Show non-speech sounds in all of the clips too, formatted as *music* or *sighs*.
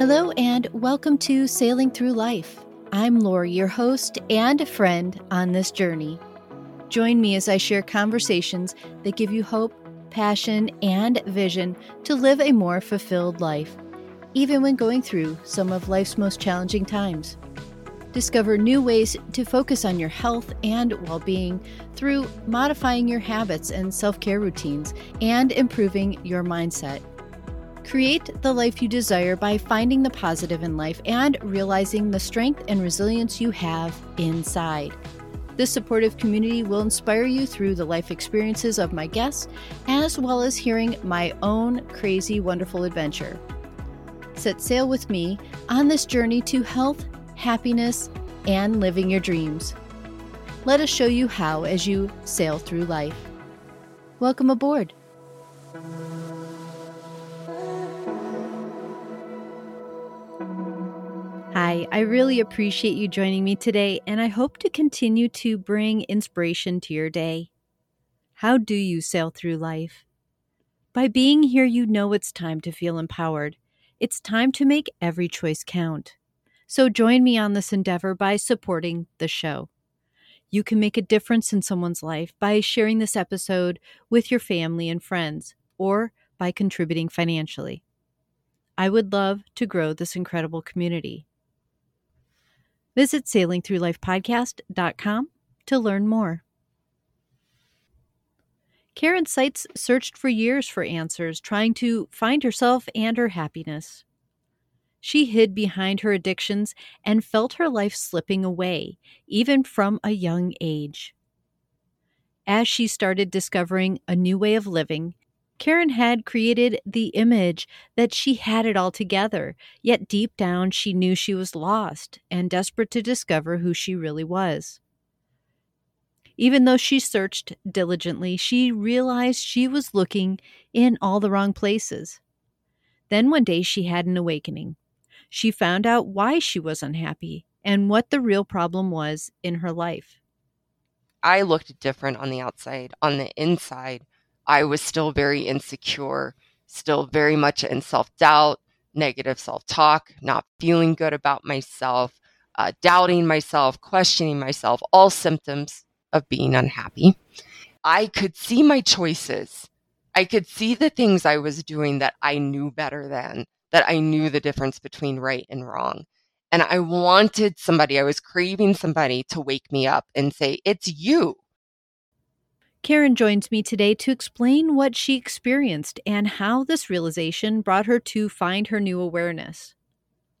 Hello, and welcome to Sailing Through Life. I'm Lori, your host and a friend on this journey. Join me as I share conversations that give you hope, passion, and vision to live a more fulfilled life, even when going through some of life's most challenging times. Discover new ways to focus on your health and well being through modifying your habits and self care routines and improving your mindset. Create the life you desire by finding the positive in life and realizing the strength and resilience you have inside. This supportive community will inspire you through the life experiences of my guests, as well as hearing my own crazy, wonderful adventure. Set sail with me on this journey to health, happiness, and living your dreams. Let us show you how as you sail through life. Welcome aboard. Hi, I really appreciate you joining me today, and I hope to continue to bring inspiration to your day. How do you sail through life? By being here, you know it's time to feel empowered. It's time to make every choice count. So join me on this endeavor by supporting the show. You can make a difference in someone's life by sharing this episode with your family and friends or by contributing financially. I would love to grow this incredible community. Visit sailingthroughlifepodcast.com to learn more. Karen Seitz searched for years for answers, trying to find herself and her happiness. She hid behind her addictions and felt her life slipping away, even from a young age. As she started discovering a new way of living, Karen had created the image that she had it all together, yet deep down she knew she was lost and desperate to discover who she really was. Even though she searched diligently, she realized she was looking in all the wrong places. Then one day she had an awakening. She found out why she was unhappy and what the real problem was in her life. I looked different on the outside. On the inside, I was still very insecure, still very much in self doubt, negative self talk, not feeling good about myself, uh, doubting myself, questioning myself, all symptoms of being unhappy. I could see my choices. I could see the things I was doing that I knew better than, that I knew the difference between right and wrong. And I wanted somebody, I was craving somebody to wake me up and say, It's you. Karen joins me today to explain what she experienced and how this realization brought her to find her new awareness,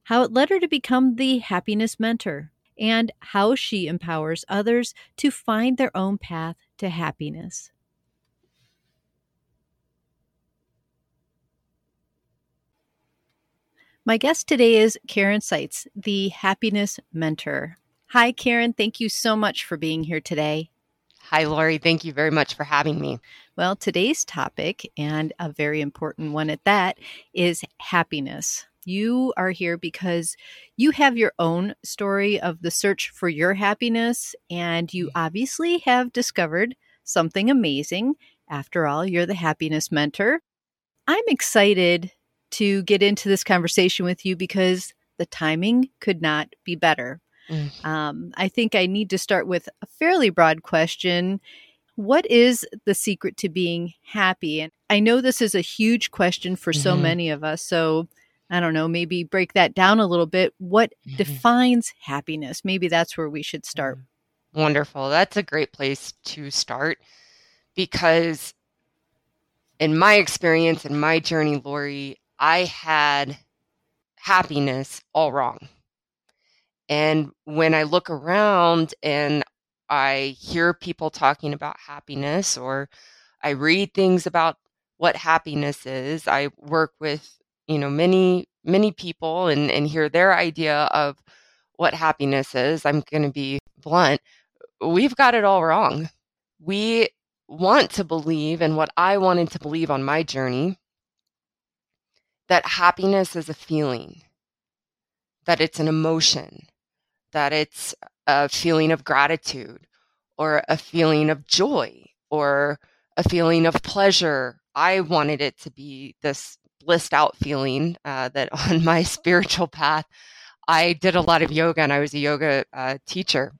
how it led her to become the happiness mentor, and how she empowers others to find their own path to happiness. My guest today is Karen Seitz, the happiness mentor. Hi, Karen. Thank you so much for being here today. Hi, Lori. Thank you very much for having me. Well, today's topic, and a very important one at that, is happiness. You are here because you have your own story of the search for your happiness, and you mm-hmm. obviously have discovered something amazing. After all, you're the happiness mentor. I'm excited to get into this conversation with you because the timing could not be better. Mm. Um, I think I need to start with a fairly broad question. What is the secret to being happy? And I know this is a huge question for mm-hmm. so many of us. So I don't know, maybe break that down a little bit. What mm-hmm. defines happiness? Maybe that's where we should start. Mm-hmm. Wonderful. That's a great place to start because, in my experience, in my journey, Lori, I had happiness all wrong. And when I look around and I hear people talking about happiness or I read things about what happiness is, I work with, you know, many, many people and, and hear their idea of what happiness is. I'm going to be blunt. We've got it all wrong. We want to believe, and what I wanted to believe on my journey, that happiness is a feeling, that it's an emotion, that it's a feeling of gratitude or a feeling of joy or a feeling of pleasure. I wanted it to be this blissed out feeling uh, that *laughs* on my spiritual path, I did a lot of yoga and I was a yoga uh, teacher.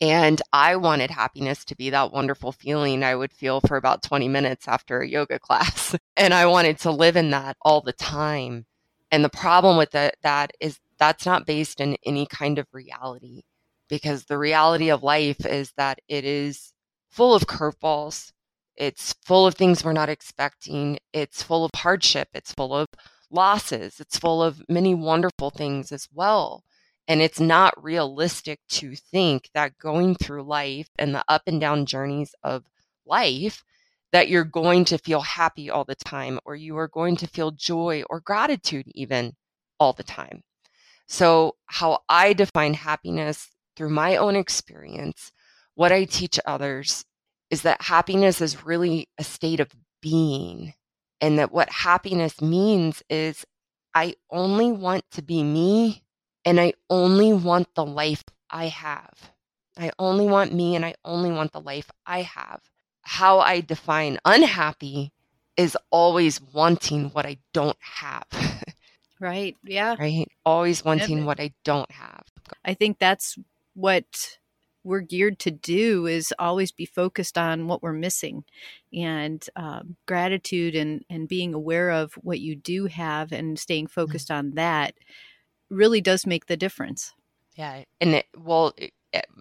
And I wanted happiness to be that wonderful feeling I would feel for about 20 minutes after a yoga *laughs* class. And I wanted to live in that all the time. And the problem with that, that is that's not based in any kind of reality because the reality of life is that it is full of curveballs. It's full of things we're not expecting. It's full of hardship. It's full of losses. It's full of many wonderful things as well. And it's not realistic to think that going through life and the up and down journeys of life, that you're going to feel happy all the time, or you are going to feel joy or gratitude even all the time. So, how I define happiness through my own experience, what I teach others is that happiness is really a state of being. And that what happiness means is I only want to be me and I only want the life I have. I only want me and I only want the life I have. How I define unhappy is always wanting what I don't have. Right. Yeah. Right. Always wanting what I don't have. I think that's what we're geared to do is always be focused on what we're missing and um, gratitude and and being aware of what you do have and staying mm-hmm. focused mm-hmm. on that really does make the difference yeah and it well it,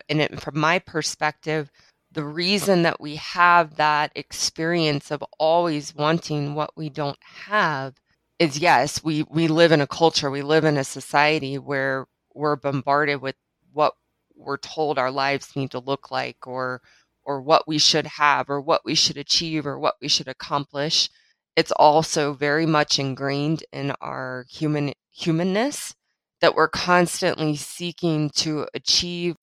and it, from my perspective the reason that we have that experience of always wanting what we don't have is yes we we live in a culture we live in a society where we're bombarded with what we're told our lives need to look like or or what we should have or what we should achieve or what we should accomplish. It's also very much ingrained in our human humanness that we're constantly seeking to achieve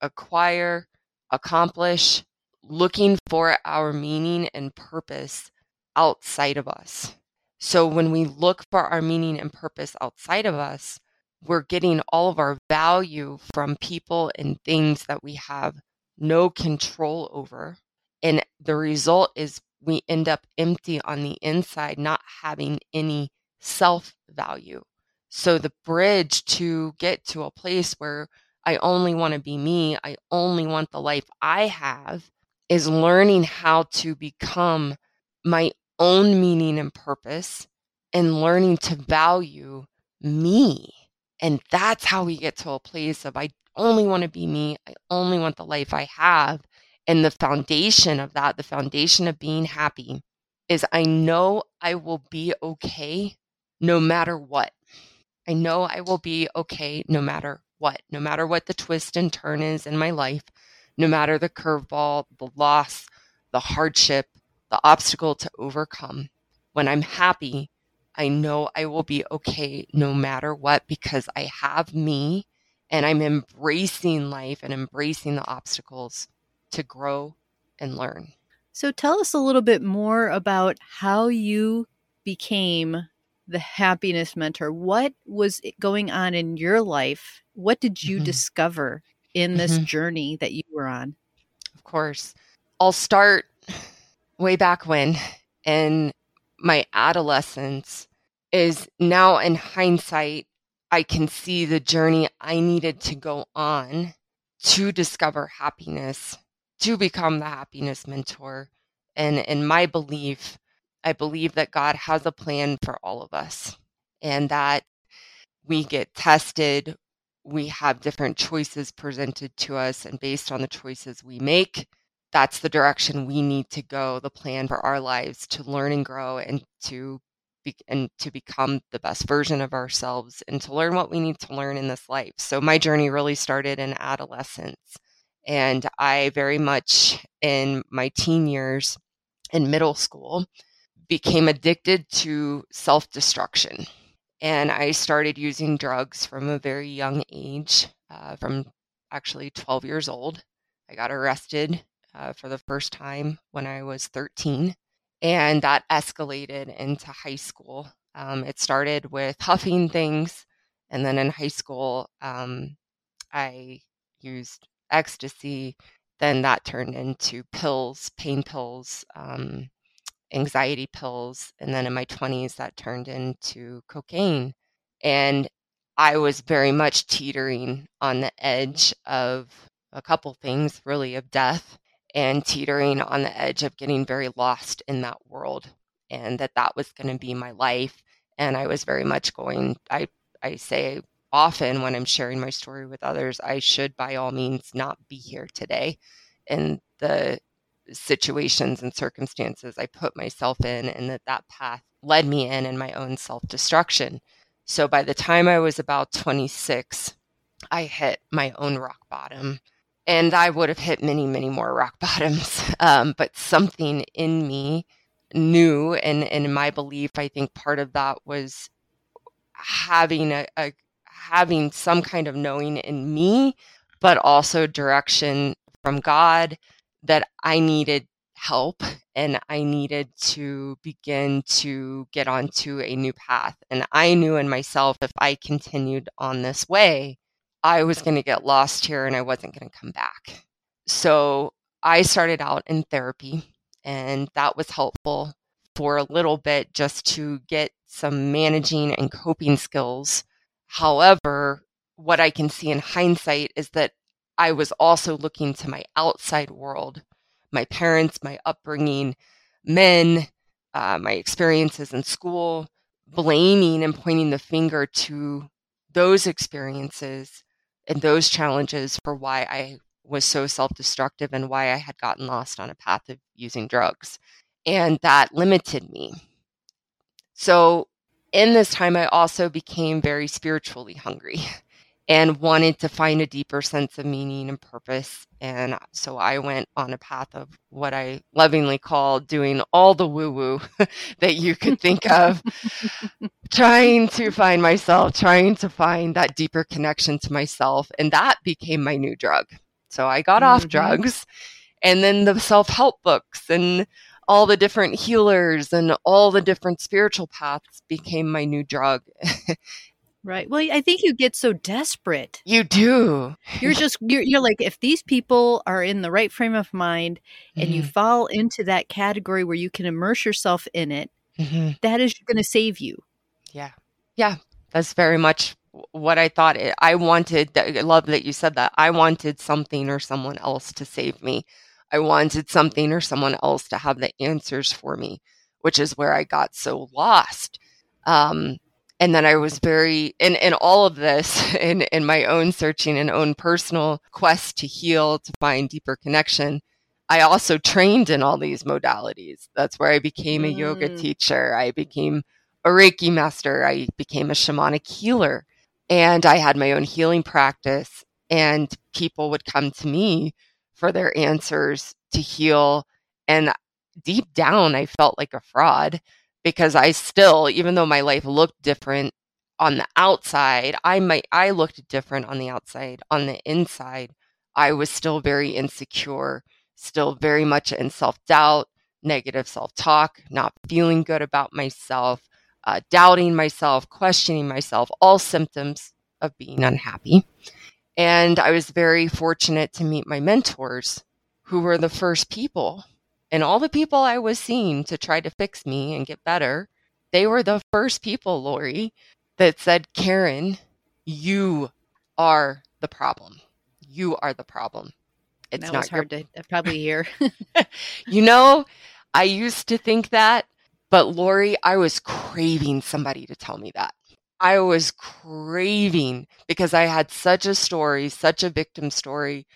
acquire accomplish looking for our meaning and purpose outside of us so when we look for our meaning and purpose outside of us we're getting all of our value from people and things that we have no control over. And the result is we end up empty on the inside, not having any self value. So the bridge to get to a place where I only want to be me, I only want the life I have, is learning how to become my own meaning and purpose and learning to value me and that's how we get to a place of I only want to be me. I only want the life I have. And the foundation of that, the foundation of being happy, is I know I will be okay no matter what. I know I will be okay no matter what, no matter what the twist and turn is in my life, no matter the curveball, the loss, the hardship, the obstacle to overcome. When I'm happy, I know I will be okay no matter what because I have me and I'm embracing life and embracing the obstacles to grow and learn. So tell us a little bit more about how you became the happiness mentor. What was going on in your life? What did you mm-hmm. discover in this mm-hmm. journey that you were on? Of course. I'll start way back when and my adolescence is now in hindsight, I can see the journey I needed to go on to discover happiness, to become the happiness mentor. And in my belief, I believe that God has a plan for all of us and that we get tested. We have different choices presented to us, and based on the choices we make, that's the direction we need to go, the plan for our lives to learn and grow and to be, and to become the best version of ourselves and to learn what we need to learn in this life. So my journey really started in adolescence. And I very much in my teen years in middle school became addicted to self destruction. And I started using drugs from a very young age, uh, from actually 12 years old. I got arrested uh, for the first time when I was 13. And that escalated into high school. Um, it started with *laughs* huffing things. And then in high school, um, I used ecstasy. Then that turned into pills, pain pills, um, anxiety pills. And then in my 20s, that turned into cocaine. And I was very much teetering on the edge of a couple things, really, of death and teetering on the edge of getting very lost in that world and that that was going to be my life. And i was very much going i i say often when i'm sharing my story with others i should by all means not be here today. And the situations and circumstances i put myself in and that that path led me in in my own self-destruction. So by the time i was about 26 i hit my own rock bottom and I would have hit many, many more rock *laughs* bottoms. Um, but something in me knew, and, and in my belief, I think part of that was having a, a having some kind of knowing in me, but also direction from God that I needed help and I needed to begin to get onto a new path. And I knew in myself if I continued on this way, I was going to get lost here and I wasn't going to come back. So I started out in therapy, and that was helpful for a little bit just to get some managing and coping skills. However, what I can see in hindsight is that I was also looking to my outside world, my parents, my upbringing, men, uh, my experiences in school, blaming and pointing the finger to those experiences and those challenges for why I was so self destructive and why I had gotten lost on a path of using drugs. And that limited me. So, in this time, I also became very spiritually hungry *laughs* and wanted to find a deeper sense of meaning and purpose. And so I went on a path of what I lovingly call doing all the woo woo *laughs* that you could think of, *laughs* trying to find myself, trying to find that deeper connection to myself. And that became my new drug. So I got mm-hmm. off drugs and then the self help books and all the different healers and all the different spiritual paths became my new drug. *laughs* Right. Well, I think you get so desperate. You do. You're just you're, you're like if these people are in the right frame of mind and mm-hmm. you fall into that category where you can immerse yourself in it, mm-hmm. that is going to save you. Yeah. Yeah. That's very much what I thought it, I wanted. I love that you said that. I wanted something or someone else to save me. I wanted something or someone else to have the answers for me, which is where I got so lost. Um, and then I was very in in all of this *laughs* in in my own searching and own personal quest to heal to find deeper connection. I also trained in all these modalities. That's where I became a mm. yoga teacher. I became a Reiki master. I became a shamanic healer. And I had my own healing practice. And people would come to me for their answers to heal. And deep down, I felt like a fraud because I still, even though my life looked different on the outside, I might I looked different on the outside. On the inside, I was still very insecure, still very much in self-doubt, negative self-talk, not feeling good about myself, uh, doubting myself, questioning myself, all symptoms of being unhappy. And I was very fortunate to meet my mentors who were the first people and all the people I was seeing to try to fix me and get better, they were the first people, Lori, that said, Karen, you are the problem. You are the problem. It's that not hard your... to uh, probably hear. *laughs* you know, I used to think that, but Lori, I was craving somebody to tell me that. I was craving because I had such a story, such a victim story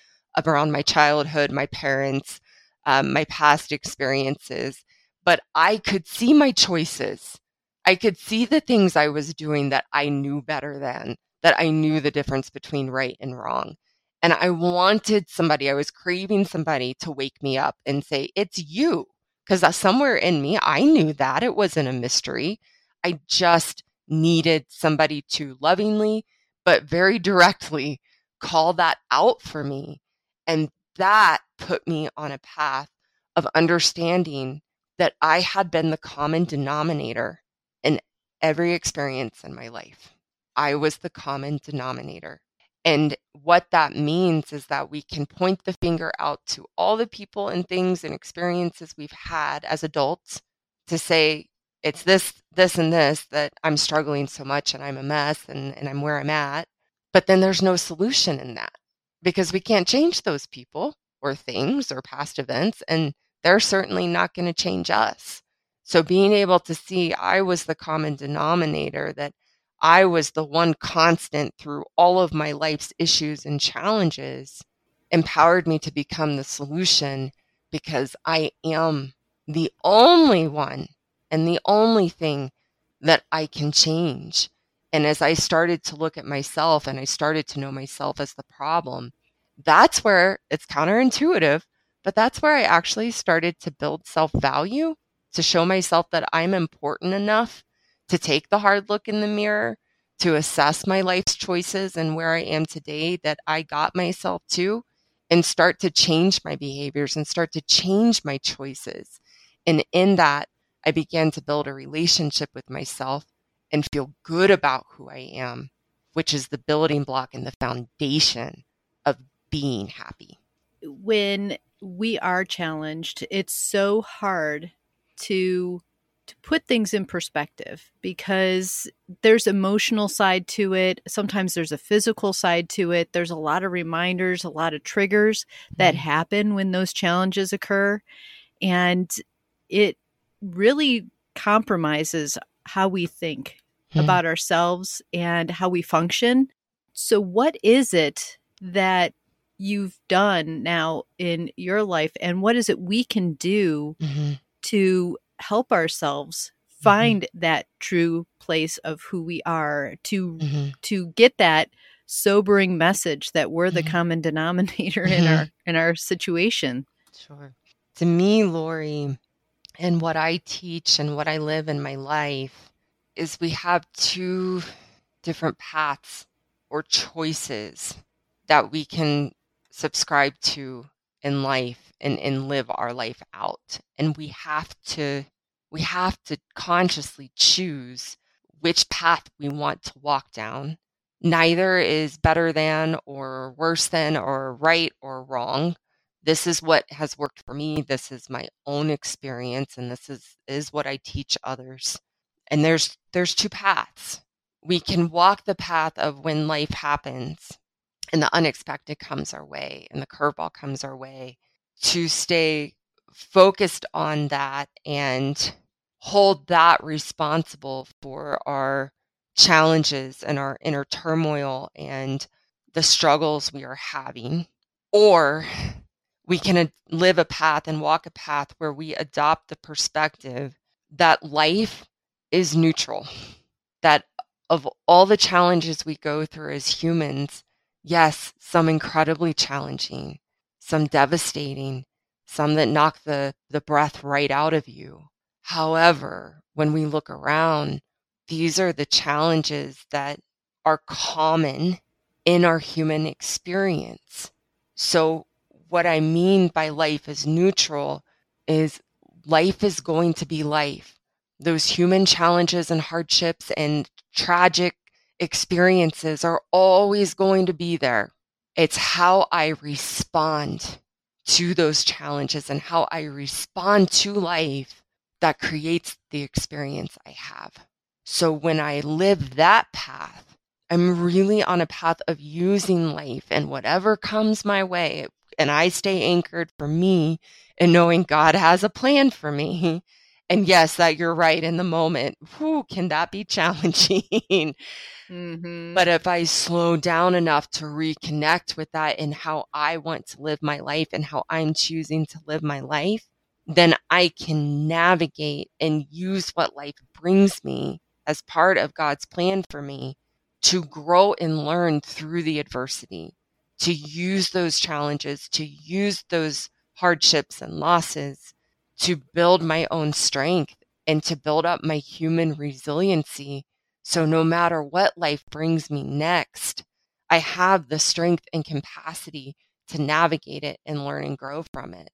around my childhood, my parents, um, my past experiences, but I could see my choices. I could see the things I was doing that I knew better than, that I knew the difference between right and wrong. And I wanted somebody, I was craving somebody to wake me up and say, It's you. Because somewhere in me, I knew that it wasn't a mystery. I just needed somebody to lovingly, but very directly call that out for me. And that put me on a path of understanding that I had been the common denominator in every experience in my life. I was the common denominator. And what that means is that we can point the finger out to all the people and things and experiences we've had as adults to say it's this, this, and this that I'm struggling so much and I'm a mess and, and I'm where I'm at. But then there's no solution in that because we can't change those people or things or past events. And they're certainly not going to change us. So being able to see I was the common denominator, that I was the one constant through all of my life's issues and challenges, empowered me to become the solution because I am the only one and the only thing that I can change. And as I started to look at myself and I started to know myself as the problem, that's where it's counterintuitive, but that's where I actually started to build self value to show myself that I'm important enough to take the hard look in the mirror, to assess my life's choices and where I am today, that I got myself to, and start to change my behaviors and start to change my choices. And in that, I began to build a relationship with myself and feel good about who I am, which is the building block and the foundation being happy. When we are challenged, it's so hard to to put things in perspective because there's emotional side to it sometimes there's a physical side to it there's a lot of reminders a lot of triggers that mm-hmm. happen when those challenges occur and it really compromises how we think mm-hmm. about ourselves and how we function so what is it that you've done now in your life and what is it we can do mm-hmm to help ourselves mm-hmm. find mm-hmm. that true place of who we are to mm-hmm. to get that sobering message that we're the mm-hmm. common *laughs* denominator in our mm-hmm. in our situation sure to me lori and what i teach and what i live in my life is we have two different paths or choices that we can subscribe to in life and, and live our life out. And we have to we have to consciously choose which path we want to walk down. Neither is better than or worse than or right or wrong. This is what has worked for me. This is my own experience and this is is what I teach others. And there's there's two paths. We can walk the path of when life happens and the unexpected comes our way and the curveball comes our way to stay focused on that and hold that responsible for our challenges and our inner turmoil and the struggles we are having. Or we can live a path and walk a path where we adopt the perspective that life is neutral, that of all the challenges we go through as humans, yes, some incredibly challenging, some devastating, some that knock the, the breath right out of you. However, when we look around, these are the challenges that are common in our human experience. So, what I mean by life is neutral is life is going to be life. Those human challenges and hardships and tragic experiences are always going to be there. It's how I respond to those challenges and how I respond to life that creates the experience I have. So when I live that path, I'm really on a path of using life and whatever comes my way. And I stay anchored for me and knowing God has a plan for me. And yes, that you're right in the moment. Who can that be challenging? *laughs* Mm-hmm. But if I slow down enough to reconnect with that and how I want to live my life and how I'm choosing to live my life, then I can navigate and use what life brings me as part of God's plan for me to grow and learn through the adversity, to use those challenges, to use those hardships and losses to build my own strength and to build up my human resiliency so no matter what life brings me next, I have the strength and capacity to navigate it and learn and grow from it.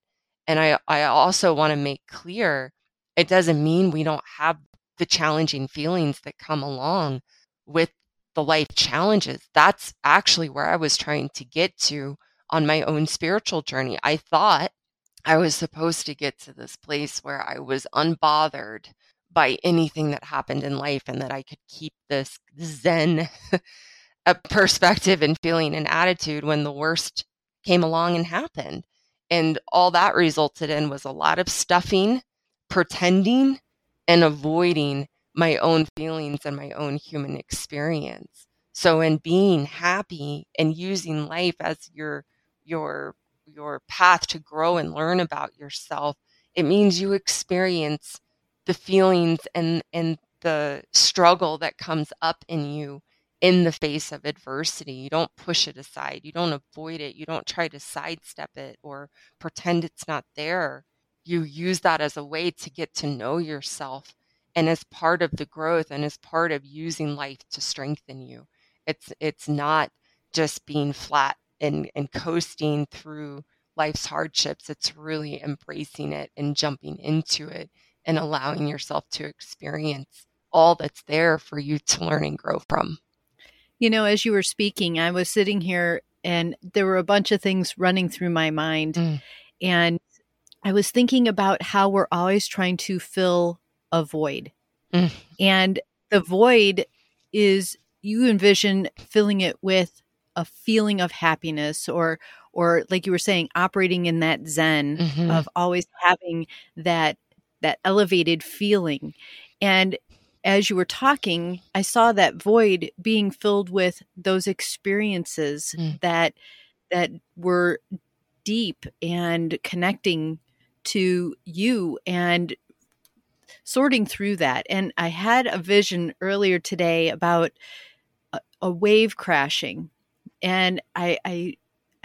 And I, I also want to make clear it doesn't mean we don't have the challenging feelings that come along with the life challenges. That's actually where I was trying to get to on my own spiritual journey. I thought I was supposed to get to this place where I was unbothered by anything that happened in life and that I could keep this zen *laughs* perspective and feeling and attitude when the worst came along and happened. And all that resulted in was a lot of stuffing, pretending, and avoiding my own feelings and my own human experience. So in being happy and using life as your your your path to grow and learn about yourself, it means you experience the feelings and and the struggle that comes up in you in the face of adversity. You don't push it aside. You don't avoid it. You don't try to sidestep it or pretend it's not there. You use that as a way to get to know yourself and as part of the growth and as part of using life to strengthen you. It's it's not just being flat and, and coasting through life's hardships. It's really embracing it and jumping into it and allowing yourself to experience all that's there for you to learn and grow from. You know, as you were speaking, I was sitting here and there were a bunch of things running through my mind. Mm. And I was thinking about how we're always trying to fill a void. Mm. And the void is you envision filling it with a feeling of happiness or or like you were saying operating in that zen mm-hmm. of always having that that elevated feeling and as you were talking, I saw that void being filled with those experiences mm. that that were deep and connecting to you and sorting through that. And I had a vision earlier today about a, a wave crashing, and I, I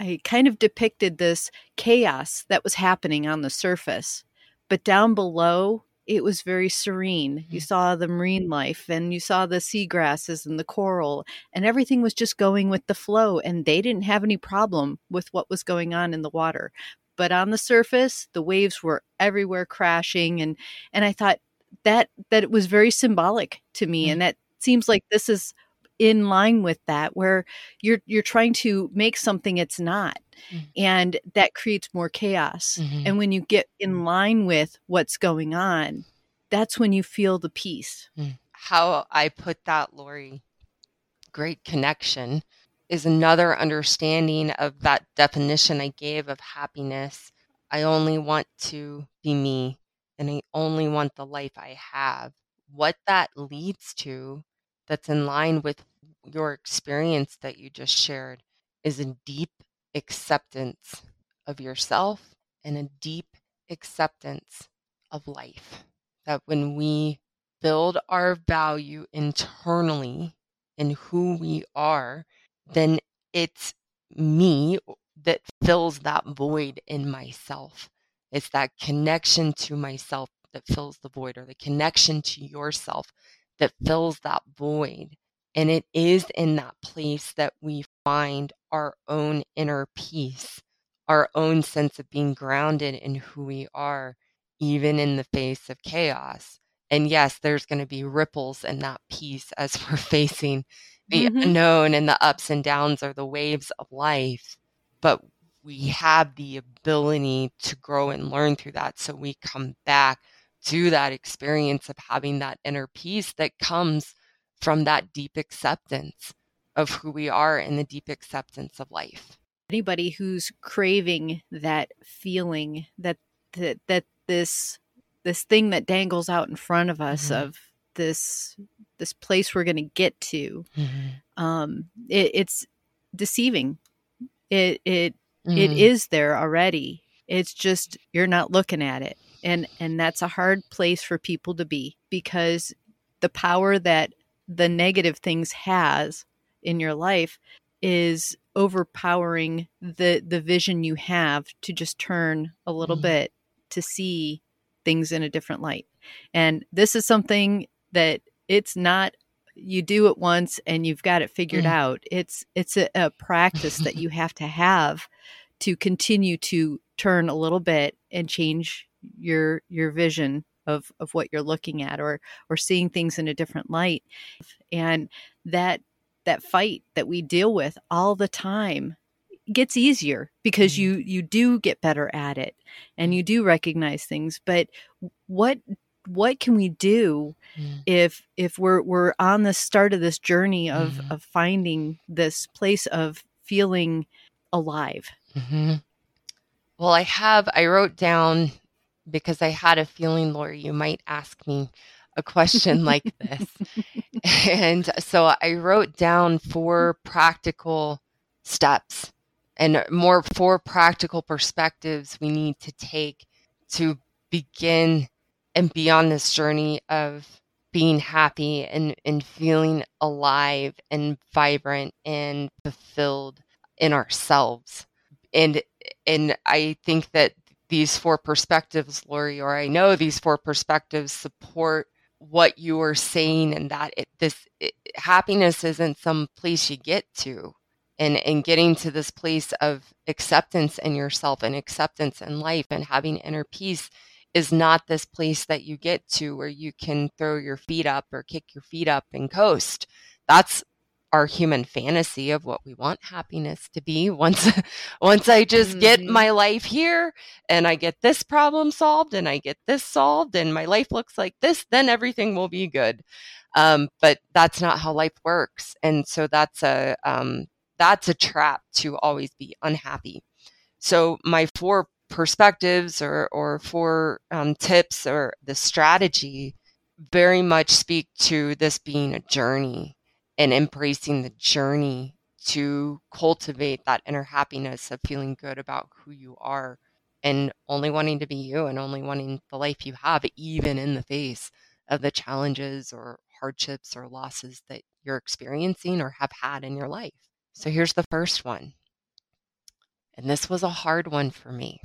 I kind of depicted this chaos that was happening on the surface, but down below it was very serene. You mm-hmm. saw the marine life and you saw the seagrasses and the coral, and everything was just going with the flow. And they didn't have any problem with what was going on in the water. But on the surface, the waves were everywhere crashing. And, and I thought that, that it was very symbolic to me. Mm-hmm. And that seems like this is in line with that where you're you're trying to make something it's not mm-hmm. and that creates more chaos mm-hmm. and when you get in line with what's going on that's when you feel the peace mm. how i put that lori great connection is another understanding of that definition i gave of happiness i only want to be me and i only want the life i have what that leads to that's in line with your experience that you just shared is a deep acceptance of yourself and a deep acceptance of life. That when we build our value internally in who we are, then it's me that fills that void in myself. It's that connection to myself that fills the void, or the connection to yourself that fills that void. And it is in that place that we find our own inner peace, our own sense of being grounded in who we are, even in the face of chaos. And yes, there's going to be ripples in that peace *laughs* as we're facing the mm-hmm. unknown and the ups and downs or the waves of life. But we have the ability to grow and learn through that. So we come back to that experience of having that inner peace that comes from that deep acceptance of who we are and the deep acceptance of life. Anybody who's craving that feeling that that, that this this thing that dangles out in front of us mm-hmm. of this this place we're going to get to mm-hmm. um it, it's deceiving it it, mm-hmm. it is there already it's just you're not looking at it and and that's a hard place for people to be because the power that the negative things has in your life is overpowering the the vision you have to just turn a little mm-hmm. bit to see things in a different light. And this is something that it's not you do it once and you've got it figured mm. out. It's it's a, a practice that you *laughs* have to have to continue to turn a little bit and change your your vision of of what you're looking at or or seeing things in a different light and that that fight that we deal with all the time gets easier because mm-hmm. you you do get better at it and you do recognize things but what what can we do mm. if if we're we're on the start of this journey of mm-hmm. of finding this place of feeling alive mm-hmm. well i have i wrote down because i had a feeling lori you might ask me a question like this *laughs* and so i wrote down four practical steps and more four practical perspectives we need to take to begin and be on this journey of being happy and, and feeling alive and vibrant and fulfilled in ourselves. And and I think that these four perspectives, Lori, or I know these four perspectives support what you are saying and that it, this it, happiness isn't some place you get to and and getting to this place of acceptance in yourself and acceptance in life and having inner peace is not this place that you get to where you can throw your feet up or kick your feet up and coast. That's our human fantasy of what we want happiness to be *laughs* once once i just mm-hmm. get my life here and i get this problem solved and i get this solved and my life looks like this then everything will be good um, but that's not how life works and so that's a um, that's a trap to always be unhappy. So my four perspectives or or four um, tips or the strategy very much speak to this being a journey and embracing the journey to cultivate that inner happiness of feeling good about who you are and only wanting to be you and only wanting the life you have even in the face of the challenges or hardships or losses that you're experiencing or have had in your life. So here's the first one. And this was a hard one for me.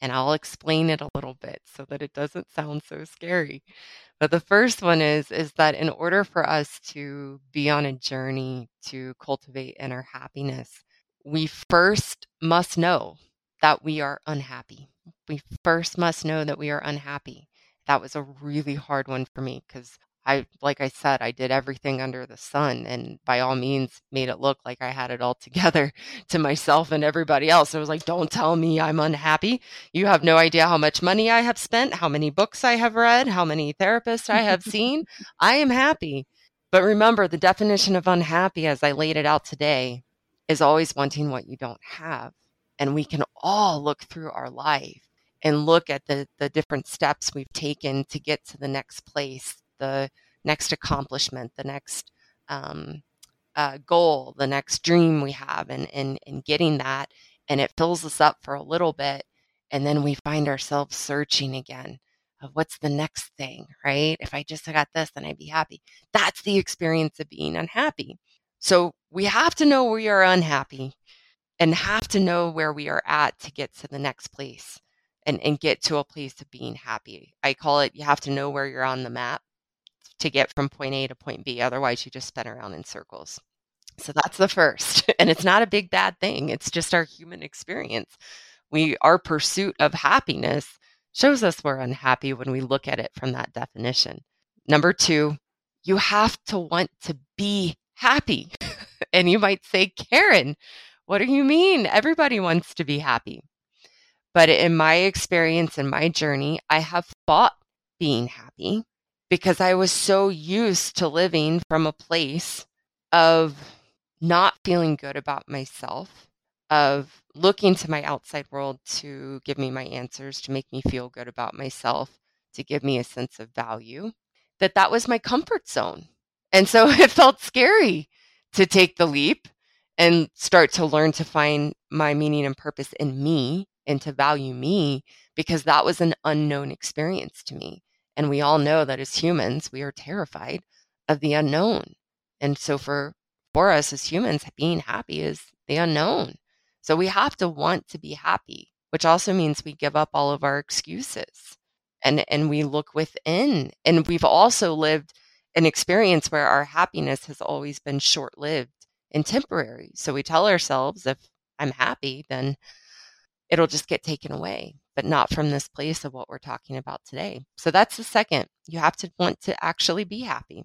And I'll explain it a little bit so that it doesn't sound so scary. But the first one is is that in order for us to be on a journey to cultivate inner happiness, we first must know that we are unhappy. We first must know that we are unhappy. That was a really hard one for me because I like I said, I did everything under the sun and by all means made it look like I had it all *laughs* together to myself and everybody else. I was like, don't tell me I'm unhappy. You have no idea how much money I have spent, how many books I have read, how many therapists I have *laughs* seen. I am happy. But remember, the definition of unhappy as I laid it out today is always wanting what you don't have. And we can all look through our life and look at the the different steps we've taken to get to the next place the next accomplishment, the next um, uh, goal, the next dream we have, and, and getting that. And it fills us up for a little bit. And then we find ourselves searching again of what's the next thing, right? If I just got this, then I'd be happy. That's the experience of being unhappy. So we have to know we are unhappy and have to know where we are at to get to the next place and, and get to a place of being happy. I call it you have to know where you're on the map to get from point A to point B. Otherwise, you just spin around in circles. So that's the first. *laughs* And it's not a big bad thing. It's just our human experience. We our pursuit of happiness shows us we're unhappy when we look at it from that definition. Number 2, you have to want to be happy. *laughs* and you might say, "Karen, what do you mean? Everybody wants to be happy." But in my experience in my journey, I have fought being happy because I was so used to living from a place of not feeling good about myself, of looking to my outside world to give me my answers, to make me feel good about myself, to give me a sense of value, that that was my comfort zone. And so *laughs* it felt scary to take the leap and start to learn to find my meaning and purpose in me and to value me because that was an unknown experience to me. And we all know that as humans, we are terrified of the unknown. And so for for us as humans, being happy is the unknown. So we have to want to be happy, which also means we give up all of our excuses and and we look within. And we've also lived an experience where our happiness has always been short-lived and temporary. So we tell ourselves if I'm happy, then it'll just get taken away but not from this place of what we're talking about today. So that's the second. You have to want to actually be happy.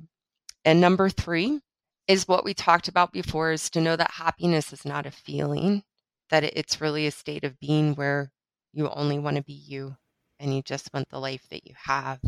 And number three is what we talked about before is to know that happiness is not a feeling, that it's really a state of being where you only want to be you and you just want the life that you have.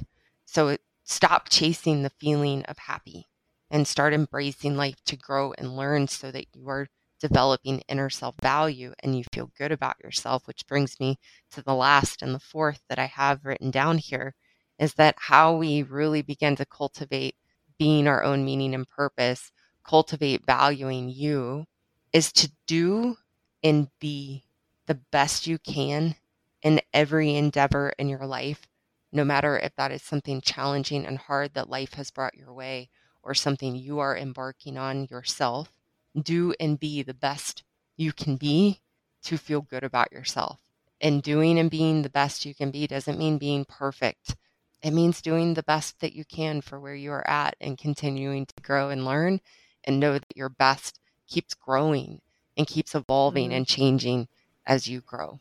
So it, stop chasing the feeling of happy and start embracing life to grow and learn so that you are developing inner self value and you feel good about yourself, which brings me to the last and the fourth that I have written down here is that how we really begin to cultivate being our own meaning and purpose, cultivate valuing you, is to do and be the best you can in every endeavor in your life, no matter if that is something challenging and hard that life has brought your way or something you are embarking on yourself. Do and be the best you can be to feel good about yourself. And doing and being the best you can be doesn't mean being perfect. It means doing the best that you can for where you are at and continuing to grow and learn and know that your best keeps growing and keeps evolving mm-hmm. and changing as you grow.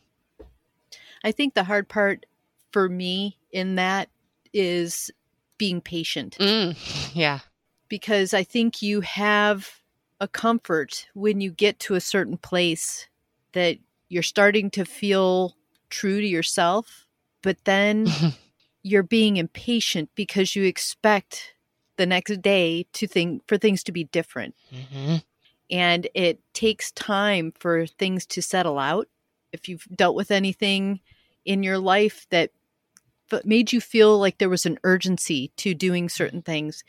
I think the hard part for me in that is being patient. Mm, *laughs* yeah. Because I think you have a comfort when you get to a certain place that you're starting to feel true to yourself, but then *laughs* you're being impatient because you expect the next day to think for things to be different. Mm-hmm. And it takes time for things to settle out. If you've dealt with anything in your life that made you feel like there was an urgency to doing certain things,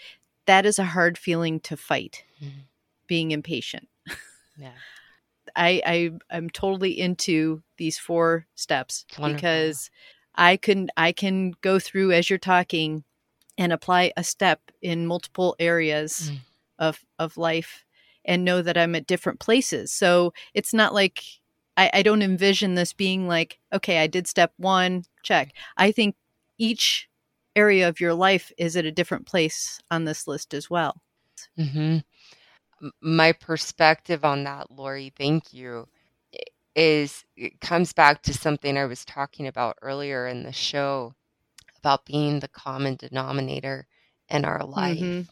that is a hard feeling to fight. Mm-hmm. Being impatient. Yeah. I, I I'm totally into these four steps because I can I can go through as you're talking and apply a step in multiple areas mm. of of life and know that I'm at different places. So it's not like I, I don't envision this being like, okay, I did step one, check. I think each area of your life is at a different place on this list as well. Mm-hmm. My perspective on that, Lori, thank you, is it comes back to something I was talking about earlier in the show about being the common denominator in our life. Mm-hmm.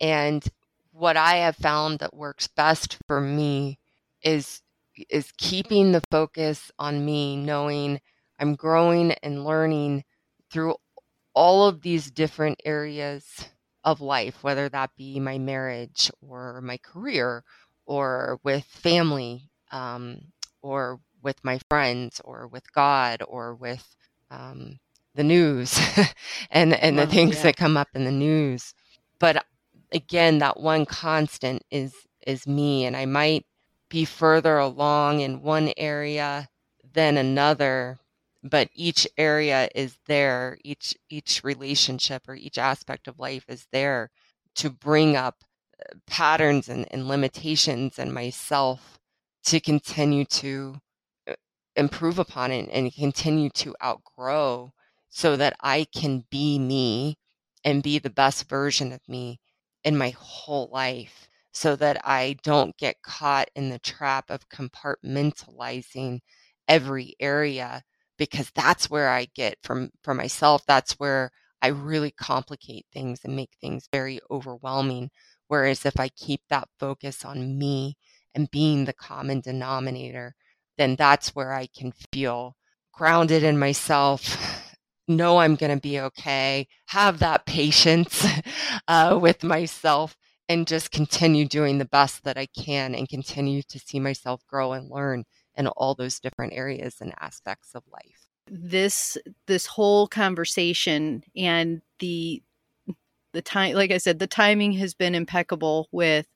And what I have found that works best for me is is keeping the focus on me, knowing I'm growing and learning through all of these different areas of life, whether that be my marriage or my career or with family um, or with my friends or with God or with um, the news *laughs* and, and well, the things yeah. that come up in the news. But again, that one constant is is me and I might be further along in one area than another but each area is there each each relationship or each aspect of life is there to bring up uh, patterns and, and limitations and myself to continue to uh, improve upon it and continue to outgrow so that I can be me and be the best version of me in my whole life so that I don't get caught in the trap of compartmentalizing every area because that's where I get from for myself that's where I really complicate things and make things very overwhelming. Whereas if I keep that focus on me and being the common denominator then that's where I can feel grounded in myself *sighs* know I'm going to be okay have that patience *laughs* uh, with myself and just continue doing the best that I can and continue to see myself grow and learn in all those different areas and aspects of life. This this whole conversation and the the time like I said the timing has been impeccable with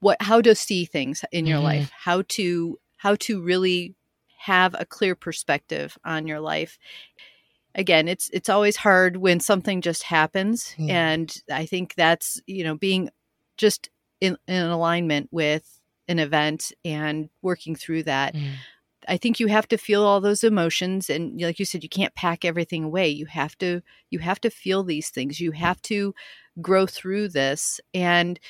what how to see things in your mm-hmm. life, how to how to really have a clear perspective on your life again it's it's always hard when something just happens mm. and i think that's you know being just in, in alignment with an event and working through that mm. i think you have to feel all those emotions and like you said you can't pack everything away you have to you have to feel these things you have to grow through this and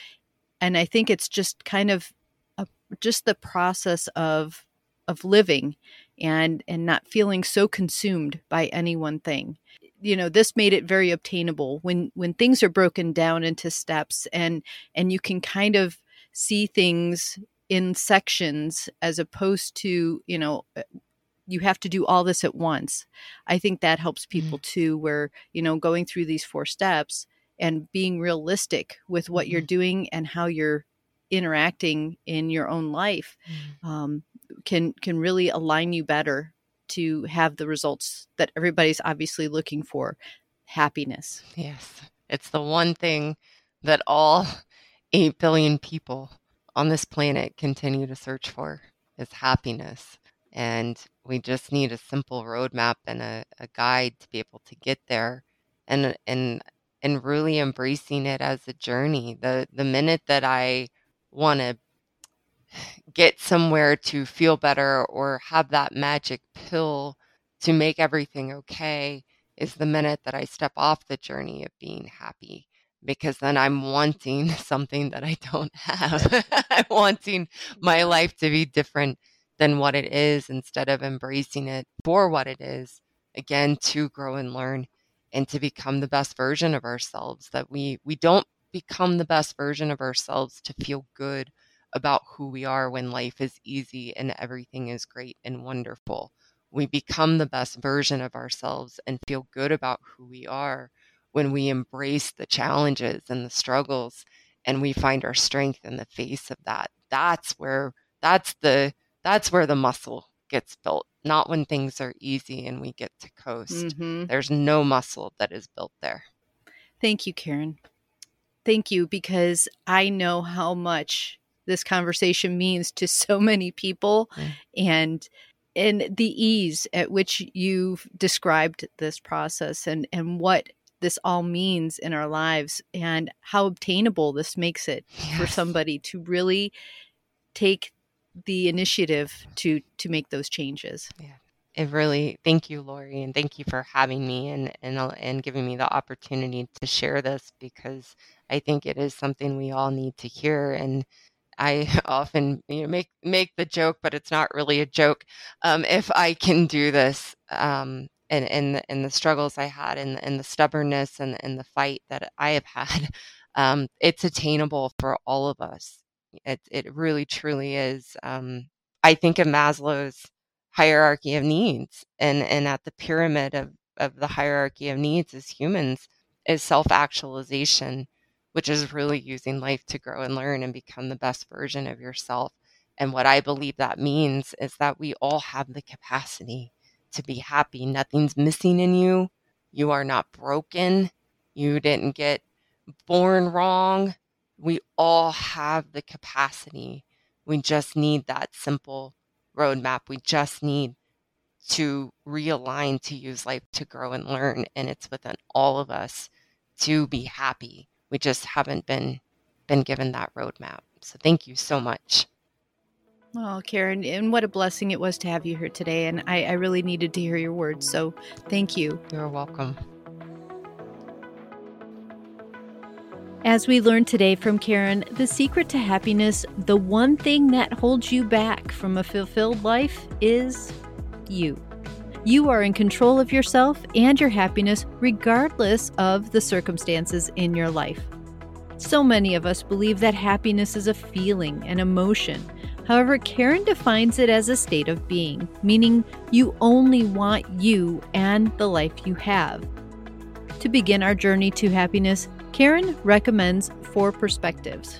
and i think it's just kind of a, just the process of of living and and not feeling so consumed by any one thing you know this made it very obtainable when when things are broken down into steps and and you can kind of see things in sections as opposed to, you know, uh, you have to do all this at once. I think that helps people mm-hmm. too, where, you know, going through these four steps and being realistic with what mm-hmm. you're doing and how you're interacting in your own life mm-hmm. um, can can really align you better to have the results that everybody's obviously looking for happiness. Yes. It's the one thing that all *laughs* 8 billion people on this planet continue to search for is happiness. And we just need a simple roadmap and a, a guide to be able to get there and and and really embracing it as a journey. The the minute that i want to get somewhere to feel better or have that magic pill to make everything okay is the minute that I step off the journey of being happy because then I'm wanting *laughs* something that I don't have. *laughs* I'm wanting my life to be different than what it is instead of embracing it for what it is. Again, to grow and learn and to become the best version of ourselves that we we don't become the best version of ourselves to feel good about who we are when life is easy and everything is great and wonderful. We become the best version of ourselves and feel good about who we are when we embrace the challenges and the struggles and we find our strength in the face of that. That's where that's the that's where the muscle gets built, not when things are easy and we get to coast. Mm-hmm. There's no muscle that is built there. Thank you, Karen. Thank you because I know how much this conversation means to so many people mm. and and the ease at which you've described this process and and what this all means in our lives and how obtainable this makes it yes. for somebody to really take the initiative to to make those changes. Yeah it really thank you lori and thank you for having me and and and giving me the opportunity to share this because i think it is something we all need to hear and i *laughs* often you know make make the joke but it's not really a joke um, if i can do this um, and and and the struggles i had and and the stubbornness and and the fight that i have had *laughs* um, it's attainable for all of us. It it really truly is um, i think of maslow's hierarchy of needs and and at the pyramid of of the hierarchy of needs as humans is self-actualization which is really using life to grow and learn and become the best version of yourself and what i believe that means is that we all have the capacity to be happy nothing's missing in you you are not broken you didn't get born wrong we all have the capacity we just need that simple roadmap. We just need to realign to use life to grow and learn. And it's within all of us to be happy. We just haven't been been given that roadmap. So thank you so much. Oh, Karen, and what a blessing it was to have you here today. And I, I really needed to hear your words. So thank you. You're welcome. As we learned today from Karen, the secret to happiness, the one thing that holds you back from a fulfilled life is you. You are in control of yourself and your happiness regardless of the circumstances in your life. So many of us believe that happiness is a feeling, an emotion. However, Karen defines it as a state of being, meaning you only want you and the life you have. To begin our journey to happiness, Karen recommends four perspectives.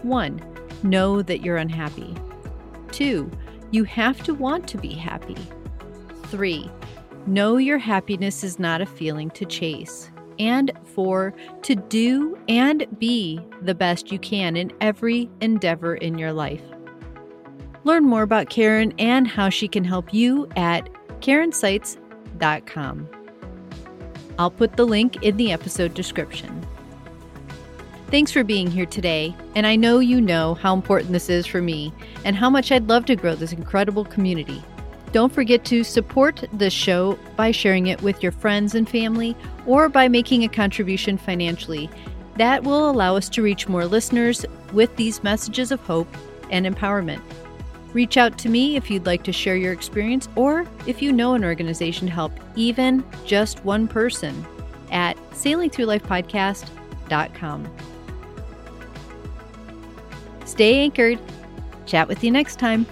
One, know that you're unhappy. Two, you have to want to be happy. Three, know your happiness is not a feeling to chase. And four, to do and be the best you can in every endeavor in your life. Learn more about Karen and how she can help you at KarenSeitz.com. I'll put the link in the episode description. Thanks for being here today, and I know you know how important this is for me and how much I'd love to grow this incredible community. Don't forget to support the show by sharing it with your friends and family or by making a contribution financially. That will allow us to reach more listeners with these messages of hope and empowerment. Reach out to me if you'd like to share your experience or if you know an organization to help even just one person at sailingthroughlifepodcast.com. Stay anchored. Chat with you next time.